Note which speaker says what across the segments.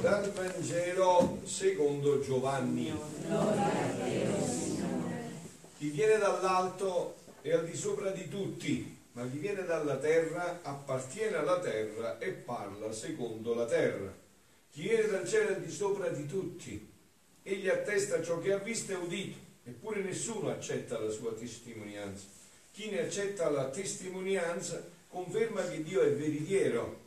Speaker 1: Dal Vangelo secondo Giovanni. Chi viene dall'alto è al di sopra di tutti, ma chi viene dalla terra appartiene alla terra e parla secondo la terra. Chi viene dal cielo è al di sopra di tutti. Egli attesta ciò che ha visto e udito, eppure nessuno accetta la sua testimonianza. Chi ne accetta la testimonianza conferma che Dio è veritiero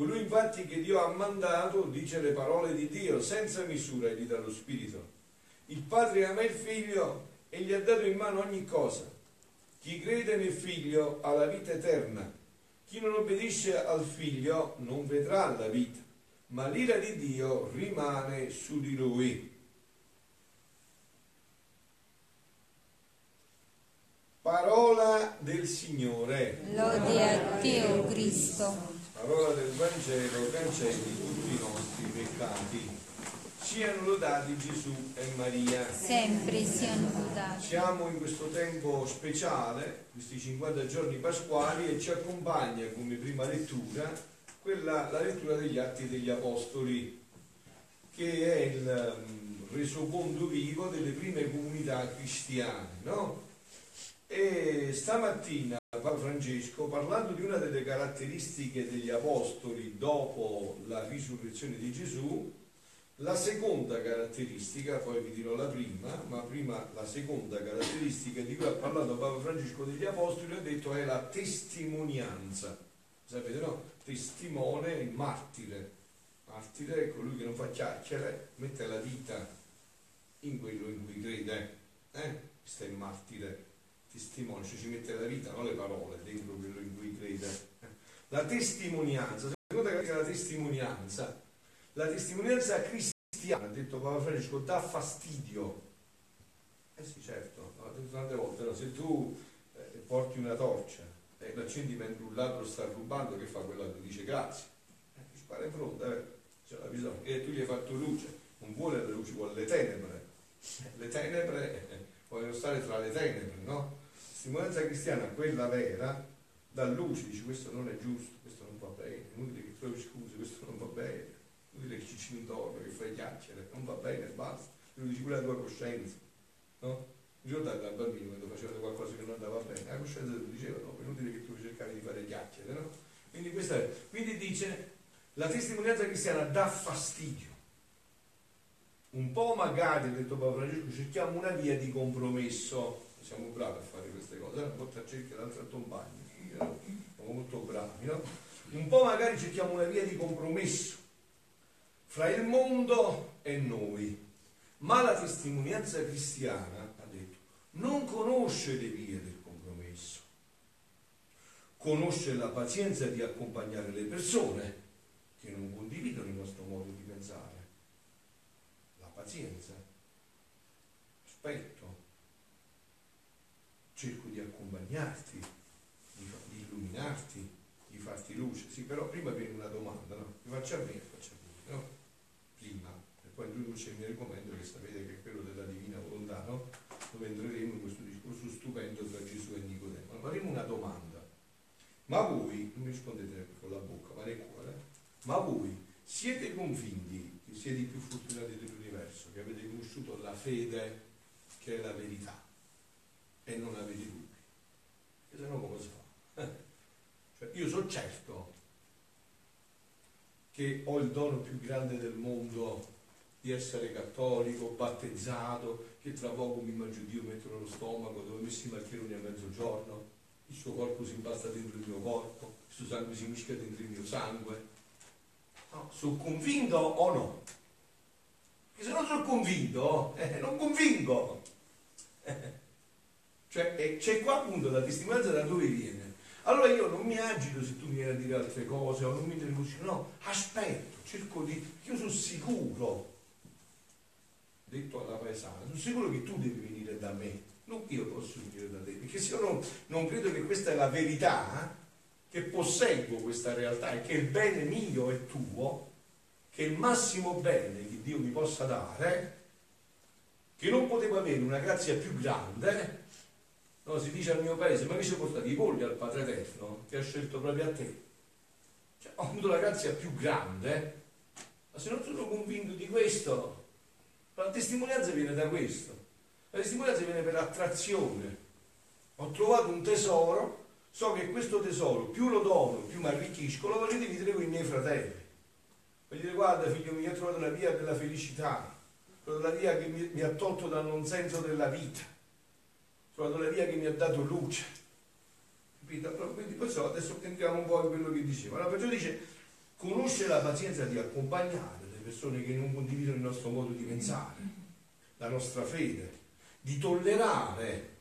Speaker 1: Colui infatti che Dio ha mandato dice le parole di Dio, senza misura gli dà lo Spirito. Il Padre ama il Figlio e gli ha dato in mano ogni cosa. Chi crede nel Figlio ha la vita eterna. Chi non obbedisce al Figlio non vedrà la vita, ma l'ira di Dio rimane su di lui. Parola del Signore.
Speaker 2: Lode a te, o Cristo
Speaker 1: parola del Vangelo cancelli tutti i nostri peccati. Siano lodati Gesù e Maria.
Speaker 2: Sempre siano lodati.
Speaker 1: Siamo in questo tempo speciale, questi 50 giorni pasquali, e ci accompagna come prima lettura quella, la lettura degli Atti degli Apostoli, che è il um, resoconto vivo delle prime comunità cristiane, no? E stamattina Papa Francesco, parlando di una delle caratteristiche degli apostoli dopo la risurrezione di Gesù, la seconda caratteristica, poi vi dirò la prima, ma prima la seconda caratteristica di cui ha parlato Papa Francesco degli apostoli, ha detto è la testimonianza. Sapete no? Testimone, il martire. Martire è colui che non fa chiacchiere, mette la vita in quello in cui crede. Eh? Questo è il martire testimone, cioè ci mette la vita, non le parole, dentro quello in cui crede. La testimonianza, seconda è la testimonianza. La testimonianza cristiana, ha detto Papa Francesco, dà fastidio. Eh sì, certo, l'ho detto tante volte, no? se tu eh, porti una torcia e l'accendi mentre un ladro sta rubando, che fa quella che dice grazie? Eh, spara in fronte, eh? C'è la bisogno. E tu gli hai fatto luce, non vuole la luce, vuole le tenebre. Le tenebre eh, vogliono stare tra le tenebre, no? Testimonianza cristiana, quella vera, dà luce, dice questo non è giusto, questo non va bene, inutile che trovi scuse, questo non va bene, inutile che ci ci intorno, che fai chiacchiere, non va bene, basta, lo dici pure la tua coscienza, no? Ricordate da bambino quando facevate qualcosa che non andava bene, la coscienza ti diceva no, è inutile che tu cercavi di fare chiacchiere, no? Quindi, questa è, quindi dice, la testimonianza cristiana dà fastidio. Un po' magari, ha detto Papa Francesco, cerchiamo una via di compromesso siamo bravi a fare queste cose, una volta cerca l'altra compagni, siamo molto bravi, no? Un po' magari cerchiamo una via di compromesso fra il mondo e noi, ma la testimonianza cristiana, ha detto, non conosce le vie del compromesso, conosce la pazienza di accompagnare le persone che non condividono il nostro modo di pensare, la pazienza, aspetto cerco di accompagnarti, di, di, illuminarti, di farti luce. Sì, però prima viene una domanda, no? Mi faccia a me faccia a voi, no? Prima, e poi introduce il mio argomento che sapete che è quello della divina volontà, no? Dove entreremo in questo discorso stupendo tra Gesù e Nicodemo. Ma faremo una domanda. Ma voi, non mi rispondete con la bocca, ma nel cuore, ma voi siete convinti che siete i più fortunati dell'universo, che avete conosciuto la fede che è la verità? E non avete dubbi. E se no come si fa? cioè, io sono certo che ho il dono più grande del mondo di essere cattolico, battezzato, che tra poco mi mangio Dio metto nello stomaco, dove messi i maccheroni a mezzogiorno, il suo corpo si impasta dentro il mio corpo, il suo sangue si mischia dentro il mio sangue. No, sono convinto o no? Perché se non sono convinto, eh, non convinco. Cioè, c'è qua appunto la testimonianza da dove viene. Allora io non mi agito se tu mi vieni a dire altre cose o non mi interrompi, no, aspetto, cerco di... Io sono sicuro, detto alla paesana, sono sicuro che tu devi venire da me, non io posso venire da te, perché se io non, non credo che questa è la verità, che posseggo questa realtà e che il bene mio è tuo, che il massimo bene che Dio mi possa dare, che non potevo avere una grazia più grande, No, si dice al mio paese, ma che ci portati i polli al Padre Eterno che ha scelto proprio a te? Cioè, ho avuto la grazia più grande, Ma se non sono convinto di questo, la testimonianza viene da questo. La testimonianza viene per attrazione. Ho trovato un tesoro, so che questo tesoro più lo dono, più mi arricchisco, lo voglio dividere con i miei fratelli. Voglio dire, guarda figlio mio, ho trovato la via della felicità, la via che mi, mi ha tolto dal non senso della vita, trovato la via che mi ha dato luce. Capito? Quindi perciò adesso entriamo un po' quello che diceva. Allora, perciò dice, conosce la pazienza di accompagnare le persone che non condividono il nostro modo di pensare, la nostra fede, di tollerare,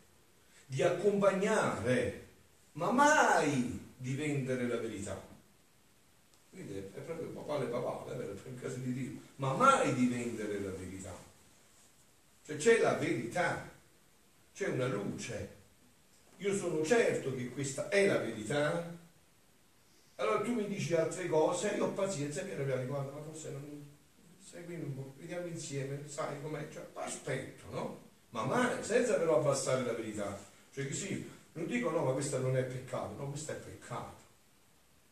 Speaker 1: di accompagnare, ma mai di vendere la verità. Quindi è proprio papale papale, per il caso di Dio, ma mai di vendere la verità. Cioè c'è la verità, c'è una luce. Io sono certo che questa è la verità. Allora tu mi dici altre cose, io ho pazienza, mi arriva guarda, ma forse non seguimi un po', vediamo insieme, sai com'è, cioè, aspetto, no? Ma mai, senza però abbassare la verità. Cioè che sì, non dico no, ma questo non è peccato, no, questo è peccato.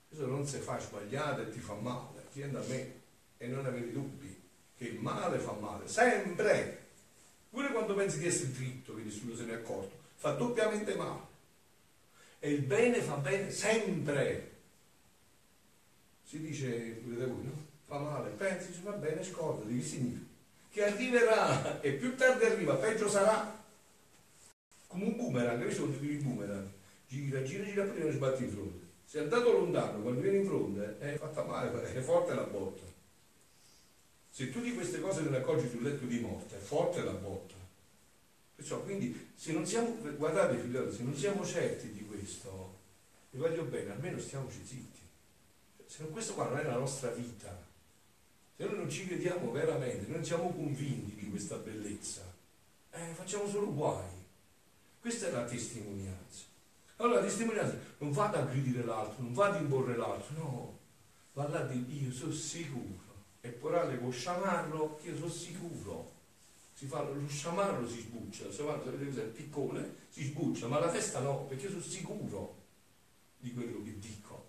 Speaker 1: Questo non si fa sbagliato e ti fa male, tieni a me e non avevi dubbi che il male fa male, sempre. Pure quando pensi di essere dritto, che nessuno se ne è accorto, fa doppiamente male. E il bene fa bene sempre. Si dice pure da voi, no? Fa male, pensi, va bene, scordati, che significa? Che arriverà e più tardi arriva, peggio sarà. Come un boomerang, visto quando tiri il boomerang? Gira, gira, gira, prima ne sbatti in fronte. Se è andato lontano, quando viene in fronte, è fatta male, è forte la botta. Se tu di queste cose te ne accorgi sul letto di morte, è forte la botta. Perciò, quindi, se non siamo, guardate figlioli, se non siamo certi di questo, vi voglio bene, almeno stiamoci zitti. Se non questo qua non è la nostra vita, se noi non ci crediamo veramente, non siamo convinti di questa bellezza, eh, facciamo solo guai. Questa è la testimonianza. Allora la testimonianza non va ad aggredire l'altro, non va ad imporre l'altro, no, va là di io sono sicuro. E porale può sciamarlo, io sono sicuro. Si fa lo sciamarlo si sbuccia, se va, sapete cos'è? Il piccone si sbuccia, ma la testa no, perché io sono sicuro di quello che dico.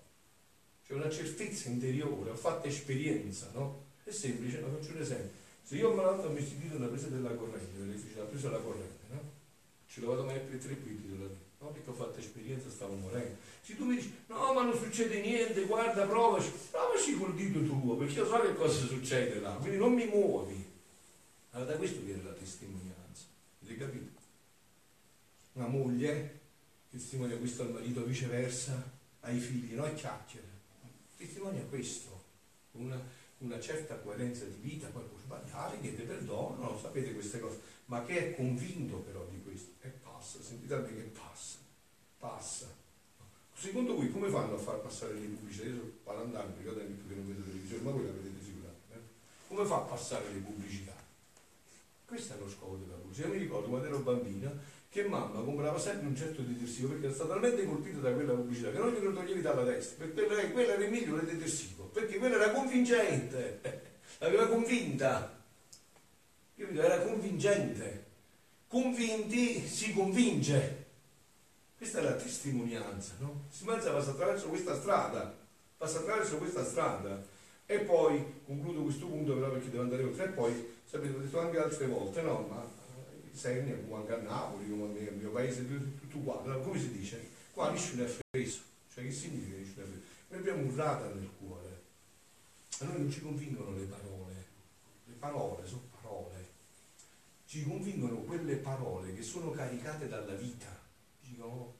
Speaker 1: C'è una certezza interiore, ho fatto esperienza, no? È semplice, ma faccio un esempio. Se io mi istituito una presa della corrente, l'elettricità, ho preso la corrente, no? Ci ho mai per tre quinti della vita. No, perché ho fatto esperienza, stavo morendo. Se tu mi dici, no, ma non succede niente, guarda, provaci, provaci col dito tuo, perché io so che cosa succede là, quindi non mi muovi. Allora da questo viene la testimonianza, avete capito? Una moglie testimonia questo al marito, viceversa, ai figli, no? E chiacchiere. Testimonia questo, una, una certa coerenza di vita, poi può sbagliare, chiede perdono, no, sapete queste cose, ma che è convinto però di questo, e passa, sentite a me che passa, passa. Secondo voi come fanno a far passare le pubblicità? Io parlo andando, perché ho tempo che non vedo televisione, ma voi la vedete sicuramente. Eh? Come fa a passare le pubblicità? Questo è lo scopo della pubblicità. Io mi ricordo quando ero bambina che mamma comprava sempre un certo detersivo perché era stato talmente colpito da quella pubblicità che non glielo toglievi dalla testa, perché quella era il migliore detersivo, perché quella era convincente, l'aveva convinta. Capito? Era convincente. Convinti si convince. Questa è la testimonianza, no? Si passa attraverso questa strada, passa attraverso questa strada. E poi, concludo questo punto però perché devo andare oltre, e poi, sapete, l'ho detto anche altre volte, no? Ma eh, Sernia, come anche a Napoli, come nel mio paese, tutto uguale. Allora, come si dice? Qua nessuno è freso. Cioè, che significa nessuno è freso? Noi abbiamo urlata nel cuore. A noi non ci convincono le parole. Le parole sono. Ci convincono quelle parole che sono caricate dalla vita dicono,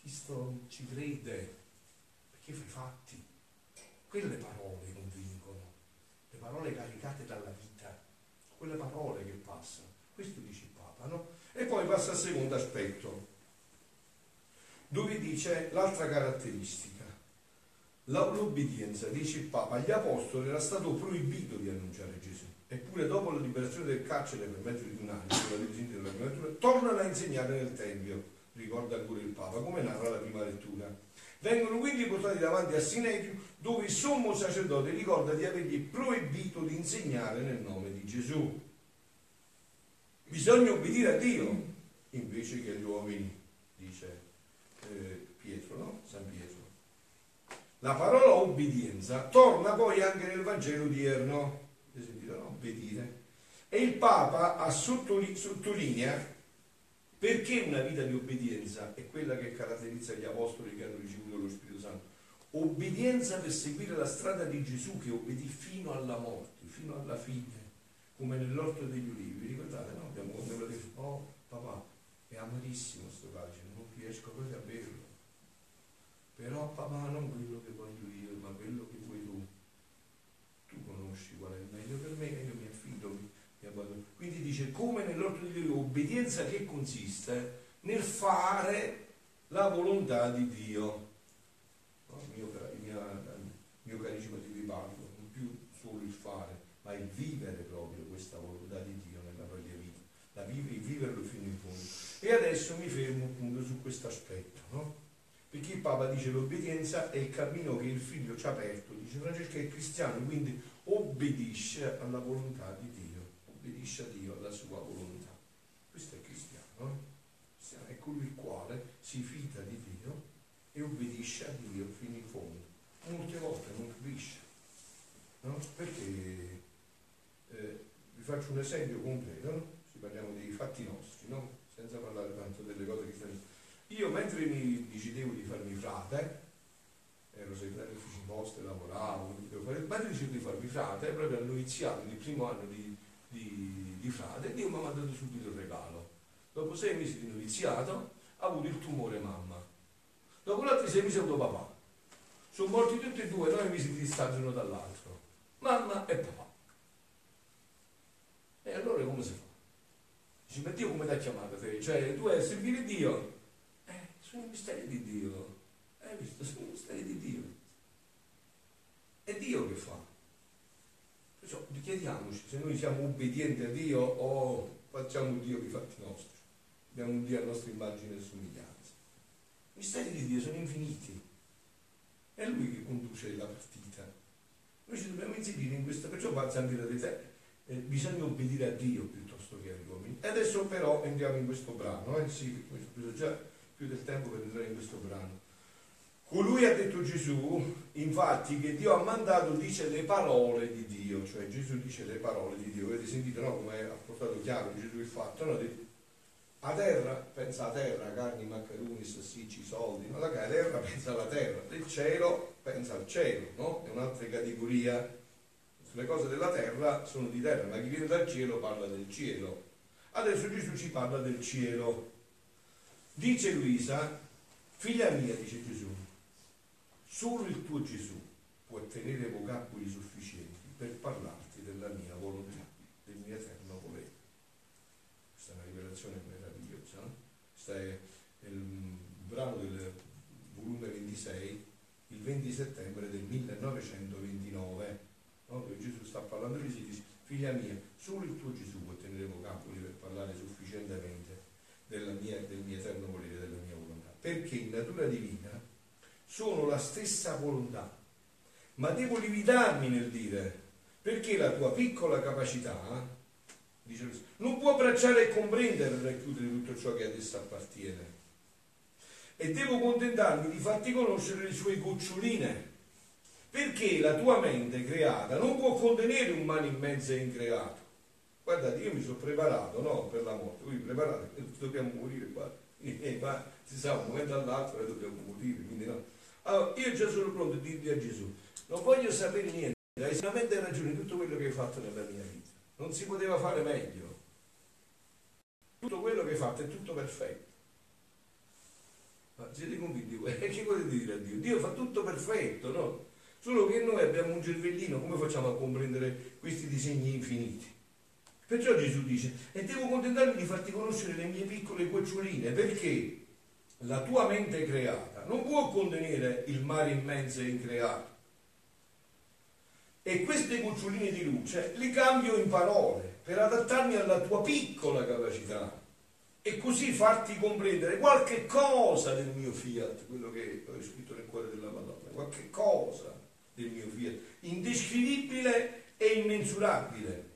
Speaker 1: Cristo ci crede, perché fa i fatti. Quelle parole convincono, le parole caricate dalla vita, quelle parole che passano. Questo dice il Papa, no? E poi passa al secondo aspetto, dove dice l'altra caratteristica, l'obbedienza, dice il Papa, agli apostoli era stato proibito di annunciare Gesù. Eppure dopo la liberazione del carcere per mezzo di un anno, della della tornano a insegnare nel Tempio ricorda ancora il Papa, come narra la prima lettura. Vengono quindi portati davanti a Sinedrio, dove il sommo sacerdote ricorda di avergli proibito di insegnare nel nome di Gesù. Bisogna obbedire a Dio invece che agli uomini, dice eh, Pietro, no? San Pietro. La parola obbedienza torna poi anche nel Vangelo odierno, sentito, no? Obbedire. E il Papa sottolinea perché una vita di obbedienza è quella che caratterizza gli apostoli che hanno ricevuto lo Spirito Santo. Obbedienza per seguire la strada di Gesù che obbedì fino alla morte, fino alla fine, come nell'orto degli ulivi. Vi ricordate, no? Abbiamo quando detto, oh papà, è amarissimo sto pagina, non riesco proprio a berlo. Però papà non quello che voglio io, ma quello che vuoi tu. Tu conosci qual è il meglio per me e io mi affido, mi, mi abbandono. Quindi dice come nell'ordine di Dio, obbedienza che consiste nel fare la volontà di Dio. No, il, mio, il, mio, il mio carisma di vi parlo, non più solo il fare, ma il vivere proprio questa volontà di Dio nella propria vita, la vive, il viverlo fino in fondo. E adesso mi fermo appunto su questo aspetto, no? Perché il Papa dice l'obbedienza è il cammino che il figlio ci ha aperto, dice Francesco è cristiano, quindi obbedisce alla volontà di Dio, obbedisce a Dio, alla sua volontà. Questo è cristiano, no? cristiano è colui il quale si fida di Dio e obbedisce a Dio fino in fondo. Molte volte non capisce, no? Perché eh, vi faccio un esempio concreto, no? Se parliamo dei fatti nostri, no? Senza parlare tanto delle cose che stanno io mentre mi decidevo di farmi frate, ero segretario uffici poste, lavoravo, fare, mentre decidevo di farmi frate, proprio al noviziato, il primo anno di, di, di frate, Dio mi ha mandato subito il regalo. Dopo sei mesi di noviziato ha avuto il tumore mamma. Dopo altri sei mesi ha avuto papà. Sono morti tutti e due, nove mesi di distanza uno dall'altro. Mamma e papà. E allora come si fa? Dici, ma Dio come ti ha chiamato te? Cioè, tu hai servire Dio sono i misteri di Dio. Hai visto? Sono i misteri di Dio. È Dio che fa. Perciò chiediamoci se noi siamo obbedienti a Dio o facciamo Dio i fatti nostri. Abbiamo un Dio a nostra immagine e somiglianza. I misteri di Dio sono infiniti. È Lui che conduce la partita. Noi ci dobbiamo inserire in questa, perciò va a Zambira di te. Eh, bisogna obbedire a Dio piuttosto che agli uomini. E adesso però entriamo in questo brano. Eh? Sì, questo già più del tempo per entrare in questo brano. Colui ha detto Gesù, infatti, che Dio ha mandato, dice le parole di Dio, cioè Gesù dice le parole di Dio. Avete sentito, no? Come ha portato chiaro Gesù il fatto, no? A terra, pensa a terra, carni, maccheroni, sassicci, soldi, ma la terra pensa alla terra, del cielo pensa al cielo, no? È un'altra categoria. Le cose della terra sono di terra, ma chi viene dal cielo parla del cielo. Adesso Gesù ci parla del cielo. Dice Luisa, figlia mia, dice Gesù, solo il tuo Gesù può tenere vocaboli sufficienti per parlarti della mia volontà, del mio eterno volere. Questa è una rivelazione meravigliosa. No? Questo è il brano del volume 26, il 20 settembre del 1929, no? Gesù sta parlando di si dice, figlia mia, solo il tuo Gesù può tenere vocaboli per parlare sufficientemente mia, del mio eterno volere, della mia volontà. Perché in natura divina sono la stessa volontà, ma devo limitarmi nel dire, perché la tua piccola capacità, dice così, non può abbracciare e comprendere e racchiudere tutto ciò che ad essa appartiene. E devo contentarmi di farti conoscere le sue goccioline, perché la tua mente creata non può contenere un mano immenso e increato. Guardate io mi sono preparato no, per la morte, voi preparate, dobbiamo morire qua. Si sa un momento all'altro dobbiamo morire, quindi no. Allora, io già sono pronto a dirgli a Gesù, non voglio sapere niente, hai solamente ragione tutto quello che hai fatto nella mia vita, non si poteva fare meglio. Tutto quello che hai fatto è tutto perfetto. Ma siete convinti? Eh, che potete dire a Dio? Dio fa tutto perfetto, no? Solo che noi abbiamo un cervellino, come facciamo a comprendere questi disegni infiniti? Perciò Gesù dice, e devo contentarmi di farti conoscere le mie piccole goccioline, perché la tua mente creata non può contenere il mare immenso e increato. E queste goccioline di luce le cambio in parole per adattarmi alla tua piccola capacità e così farti comprendere qualche cosa del mio fiat, quello che ho scritto nel cuore della Madonna, qualche cosa del mio fiat, indescrivibile e immensurabile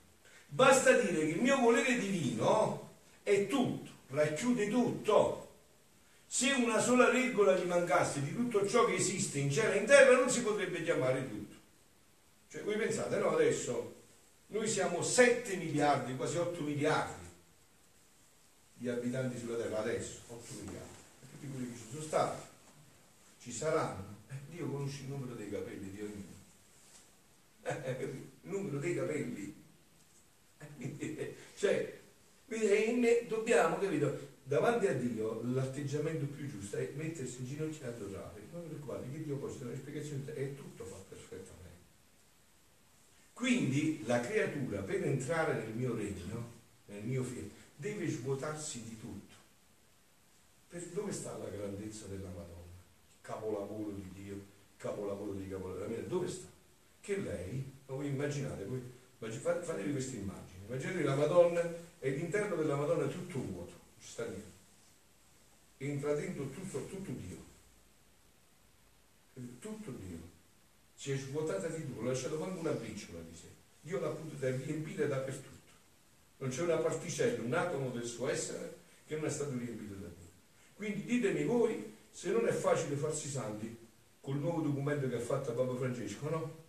Speaker 1: Basta dire che il mio volere divino è tutto, racchiude tutto. Se una sola regola gli mancasse di tutto ciò che esiste in cielo e in terra non si potrebbe chiamare tutto. Cioè voi pensate, no, adesso Noi siamo 7 miliardi, quasi 8 miliardi di abitanti sulla Terra adesso, 8 miliardi. Tutti quelli che ci sono stati, ci saranno. Eh, Dio conosce il numero dei capelli di ognuno. Eh, il numero dei capelli. Eh, cioè, dobbiamo, capito, davanti a Dio l'atteggiamento più giusto è mettersi in ginocchio e adorare. Non preoccupate che Dio possa dare una spiegazione, è tutto fatto perfettamente. Quindi la creatura per entrare nel mio regno, nel mio fiat, deve svuotarsi di tutto. Per dove sta la grandezza della Madonna? Capolavoro di Dio, capolavoro di capolavoro dove sta? Che lei, voi immaginate, voi, fatevi questa immagine, immaginate la Madonna e l'interno della Madonna è tutto vuoto, non sta niente. Entra dentro tutto, tutto Dio. Tutto Dio. Si è svuotata di tutto, ha lasciato manco una briciola di sé. Dio l'ha potuta riempire dappertutto. Non c'è una particella, un atomo del suo essere che non è stato riempito da Dio. Quindi ditemi voi se non è facile farsi santi col nuovo documento che ha fatto Papa Francesco, no?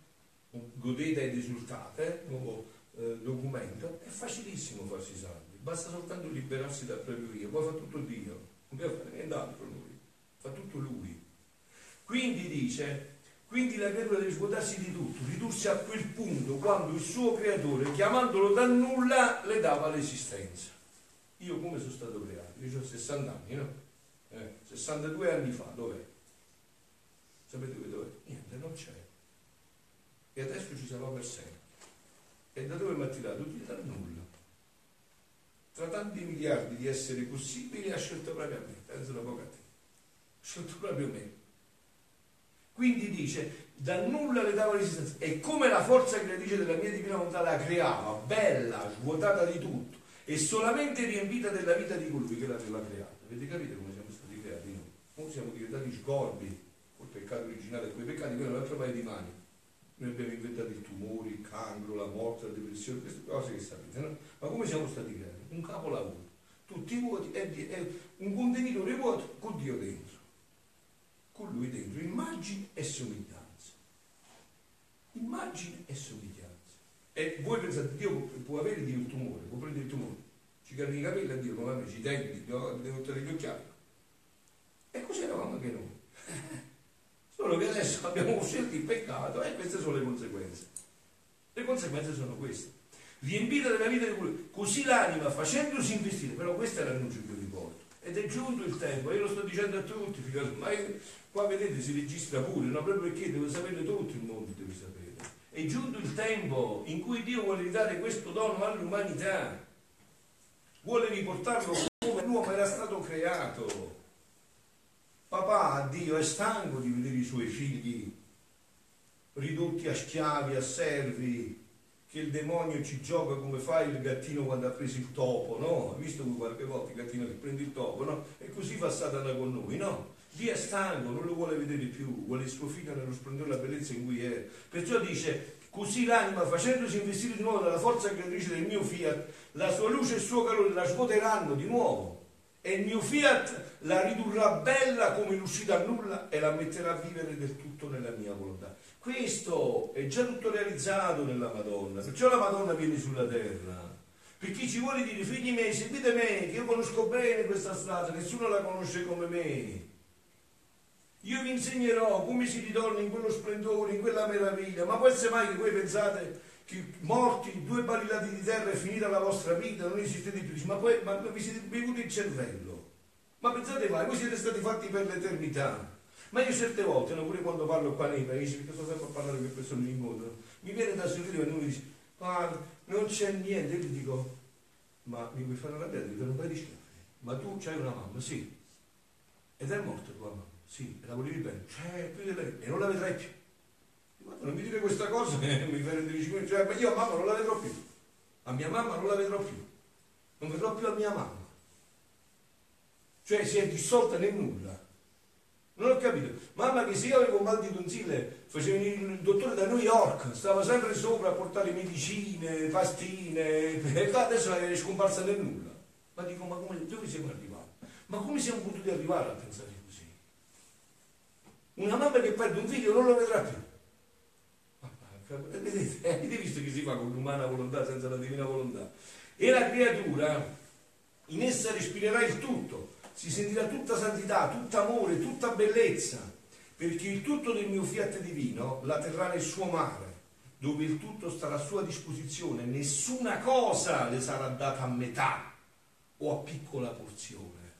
Speaker 1: Godete ed esultate, nuovo eh, documento, è facilissimo farsi santi, basta soltanto liberarsi dal proprio io, poi fa tutto Dio, non deve fare nient'altro lui, fa tutto lui. Quindi dice, quindi la creatura deve svuotarsi di tutto, ridursi a quel punto quando il suo creatore, chiamandolo da nulla, le dava l'esistenza. Io come sono stato creato? Io ho 60 anni, no? Eh, 62 anni fa, dov'è? Sapete dov'è? Niente, non c'è. E adesso ci sarò per sempre. E da dove mi ha tirato? Tutti dal nulla. Tanti miliardi di esseri possibili ha scelto proprio me, penso da poco a te. Ha scelto proprio me. Quindi dice, da nulla le dava resistenza. E come la forza creatrice della mia divina volontà la creava, bella, svuotata di tutto, e solamente riempita della vita di colui che l'aveva creata. Avete capito come siamo stati creati noi? Noi siamo diventati scorbi, col peccato originale quei peccati, quello è un altro paio di mani. Noi abbiamo inventato i tumori, il cancro, la morte, la depressione, queste cose che sapete, no? Ma come siamo stati creati? Un capolavoro. Tutti vuoti, è, un contenitore vuoto con Dio dentro con lui dentro immagine e somiglianza. Immagine e somiglianza. E voi pensate, Dio può avere Dio il tumore, può prendere il tumore, ci cade i capelli a Dio, come a me, ci denti, devo tenere gli occhiali. E così eravamo anche noi. Solo che adesso abbiamo scelto il peccato e queste sono le conseguenze. Le conseguenze sono queste. Riempita della vita di colui, così l'anima facendosi investire, però questo è l'annuncio che io vi. Ed è giunto il tempo, io lo sto dicendo a tutti, figlio, ma Qua vedete si registra pure, no? proprio perché deve sapere tutto il mondo, deve sapere. È giunto il tempo in cui Dio vuole dare questo dono all'umanità. Vuole riportarlo come l'uomo era stato creato. Papà, Dio, è stanco di vedere i suoi figli ridotti a schiavi, a servi, che il demonio ci gioca come fa il gattino quando ha preso il topo, no? Hai visto qualche volta il gattino che prende il topo, no? E così fa Satana con noi, no? Dio è stanco, non lo vuole vedere più, vuole figlio nello splendore la bellezza in cui è. Perciò dice, così l'anima, facendosi investire di nuovo dalla forza creatrice del mio fiat, la sua luce e il suo calore la svuoteranno di nuovo. E il mio fiat la ridurrà bella come l'uscita a nulla e la metterà a vivere del tutto nella mia volontà. Questo è già tutto realizzato nella Madonna, perciò la Madonna viene sulla terra. Per chi ci vuole dire, figli miei, seguite me, che io conosco bene questa strada, nessuno la conosce come me. Io vi insegnerò come si ritorna in quello splendore, in quella meraviglia. Ma può essere mai che voi pensate che morti, due barilati di terra è finita la vostra vita, non esistete più? Ma, poi, ma vi siete bevuti il cervello. Ma pensate mai, voi siete stati fatti per l'eternità. Ma io certe volte, no, pure quando parlo qua nei paesi, perché sto sempre a parlare con persone di mondo, mi viene da sorridere e mi dice, guarda, non c'è niente. E gli dico, ma mi vuoi fare arrabbiare? Dico, non vai di. Ma tu c'hai una mamma, sì. Ed è morta tua mamma. Sì, la volevi bene. Cioè, più di lei. E non la vedrai più. Guarda, non mi dire questa cosa mi fai rendere cioè, ma io a mamma non la vedrò più. A mia mamma non la vedrò più. Non vedrò più a mia mamma. Cioè si è dissolta nel nulla. Non ho capito. Mamma che se io avevo mal di tonsille, faceva il dottore da New York, stava sempre sopra a portare medicine, pastine, e adesso è scomparsa nel nulla. Ma dico, ma come, dove siamo arrivati? Ma come siamo potuti arrivare a pensare una mamma che perde un figlio non lo vedrà più. Vedete, avete visto che si fa con l'umana volontà senza la divina volontà? E la creatura in essa respirerà il tutto, si sentirà tutta santità, tutto amore, tutta bellezza, perché il tutto del mio fiat divino la terrà nel suo mare, dove il tutto starà a sua disposizione, nessuna cosa le sarà data a metà o a piccola porzione.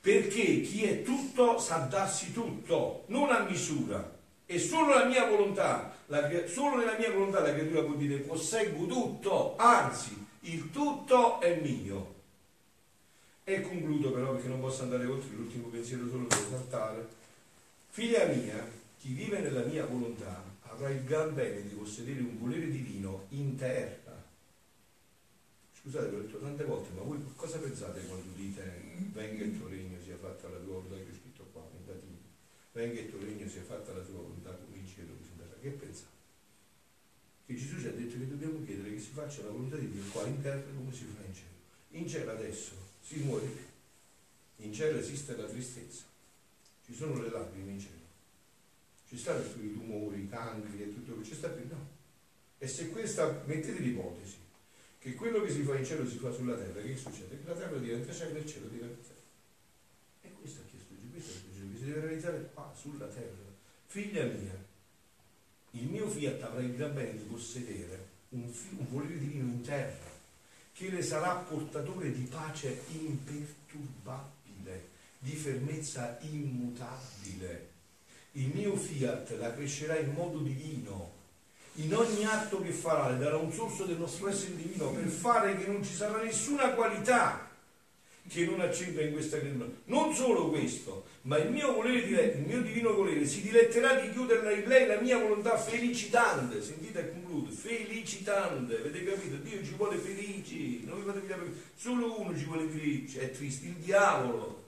Speaker 1: Perché chi è tutto sa darsi tutto, non a misura. E solo la mia volontà, la, solo nella mia volontà la creatura può dire posseggo tutto, anzi il tutto è mio. E concludo però perché non posso andare oltre l'ultimo pensiero solo per saltare. Figlia mia, chi vive nella mia volontà avrà il gran bene di possedere un volere divino in terra. Scusate, l'ho detto tante volte, ma voi cosa pensate quando dite venga il tuo regno sia fatta la tua volontà, che ho scritto qua in latino, venga il tuo regno sia fatta la tua volontà come in cielo in terra. Che pensate? Che Gesù ci ha detto che dobbiamo chiedere che si faccia la volontà di Dio qua in terra come si fa in cielo. In cielo adesso si muore. In cielo esiste la tristezza. Ci sono le lacrime in cielo. Ci stanno i tumori, i cancri e tutto quello che ci sta più no. E se questa, mettete l'ipotesi, che quello che si fa in cielo si fa sulla terra, che succede? Che la terra diventa cielo e il cielo diventa terra. E questo ha chiesto Gesù, questo ha Gesù, che si deve realizzare qua, sulla terra. Figlia mia, il mio fiat avrà il gran bene di possedere un, un volere divino in terra, che le sarà portatore di pace imperturbabile, di fermezza immutabile. Il mio fiat la crescerà in modo divino. In ogni atto che farà le darà un sorso del nostro essere divino per fare che non ci sarà nessuna qualità che non accenda in questa creatura. Non solo questo, ma il mio, volere, il mio divino volere si diletterà di chiuderla in lei la mia volontà felicitante. Sentite e concludo, felicitante. Avete capito? Dio ci vuole felici. Non vi fate capire. Solo uno ci vuole felici, è triste, il diavolo.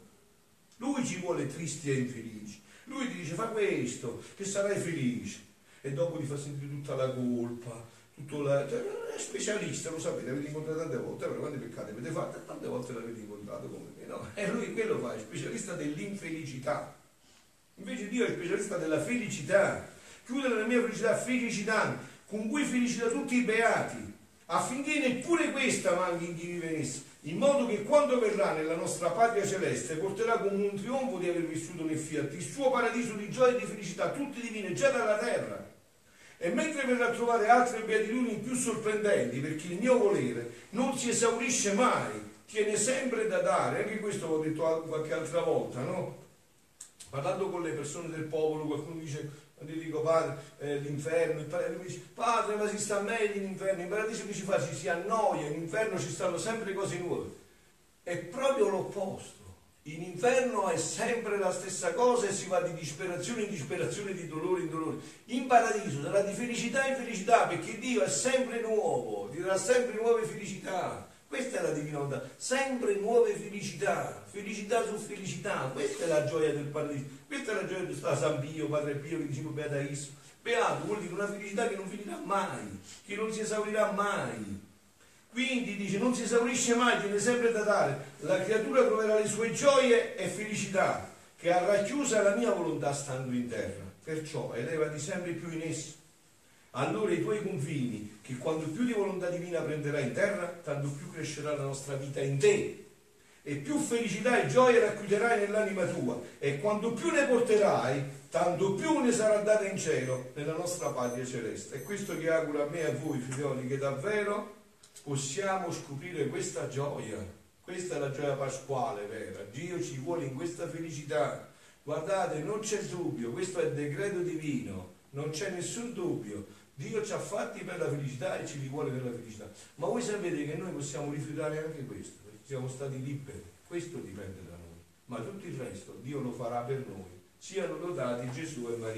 Speaker 1: Lui ci vuole tristi e infelici. Lui ti dice fa questo, che sarai felice. E dopo ti fa sentire tutta la colpa, tutto la... Cioè, è specialista, lo sapete, l'avete incontrato tante volte, però quanti peccati avete fatto tante volte l'avete incontrato come me, no? E lui quello fa, è specialista dell'infelicità. Invece Dio è specialista della felicità. Chiudere la mia felicità felicità, con cui felicita tutti i beati, affinché neppure questa manchi in chi vive in essa, in modo che quando verrà nella nostra patria celeste porterà come un trionfo di aver vissuto nel fiat il suo paradiso di gioia e di felicità, tutti divine già dalla terra e mentre verrà a trovare altre beatitudini più sorprendenti, perché il mio volere non si esaurisce mai, tiene sempre da dare, anche questo l'ho detto qualche altra volta, no? Parlando con le persone del popolo, qualcuno dice, io dico padre, eh, l'inferno, il padre mi dice, padre ma si sta meglio in inferno, in paradiso che ci fa? Ci si annoia, in inferno ci stanno sempre cose nuove. È proprio l'opposto. In inferno è sempre la stessa cosa e si va di disperazione in disperazione, di dolore in dolore. In paradiso sarà di felicità in felicità perché Dio è sempre nuovo, ti darà sempre nuove felicità. Questa è la divina volontà, sempre nuove felicità, felicità su felicità. Questa è la gioia del paradiso, questa è la gioia di San Pio, Padre Pio, che diceva Beata Isso. Beato vuol dire una felicità che non finirà mai, che non si esaurirà mai. Quindi dice non si esaurisce mai, tiene sempre da dare. La creatura troverà le sue gioie e felicità che ha racchiusa la mia volontà stando in terra. Perciò elevati sempre più in esso. Allora i tuoi confini, che quando più di volontà divina prenderai in terra, tanto più crescerà la nostra vita in te. E più felicità e gioia racchiuderai nell'anima tua. E quando più ne porterai, tanto più ne sarà data in cielo, nella nostra patria celeste. E questo che auguro a me e a voi, figlioli, che davvero possiamo scoprire questa gioia. Questa è la gioia pasquale vera. Dio ci vuole in questa felicità. Guardate, non c'è dubbio, questo è il decreto divino, non c'è nessun dubbio. Dio ci ha fatti per la felicità e ci vuole per la felicità. Ma voi sapete che noi possiamo rifiutare anche questo, perché siamo stati liberi. Questo dipende da noi. Ma tutto il resto Dio lo farà per noi. Siano lodati Gesù e Maria.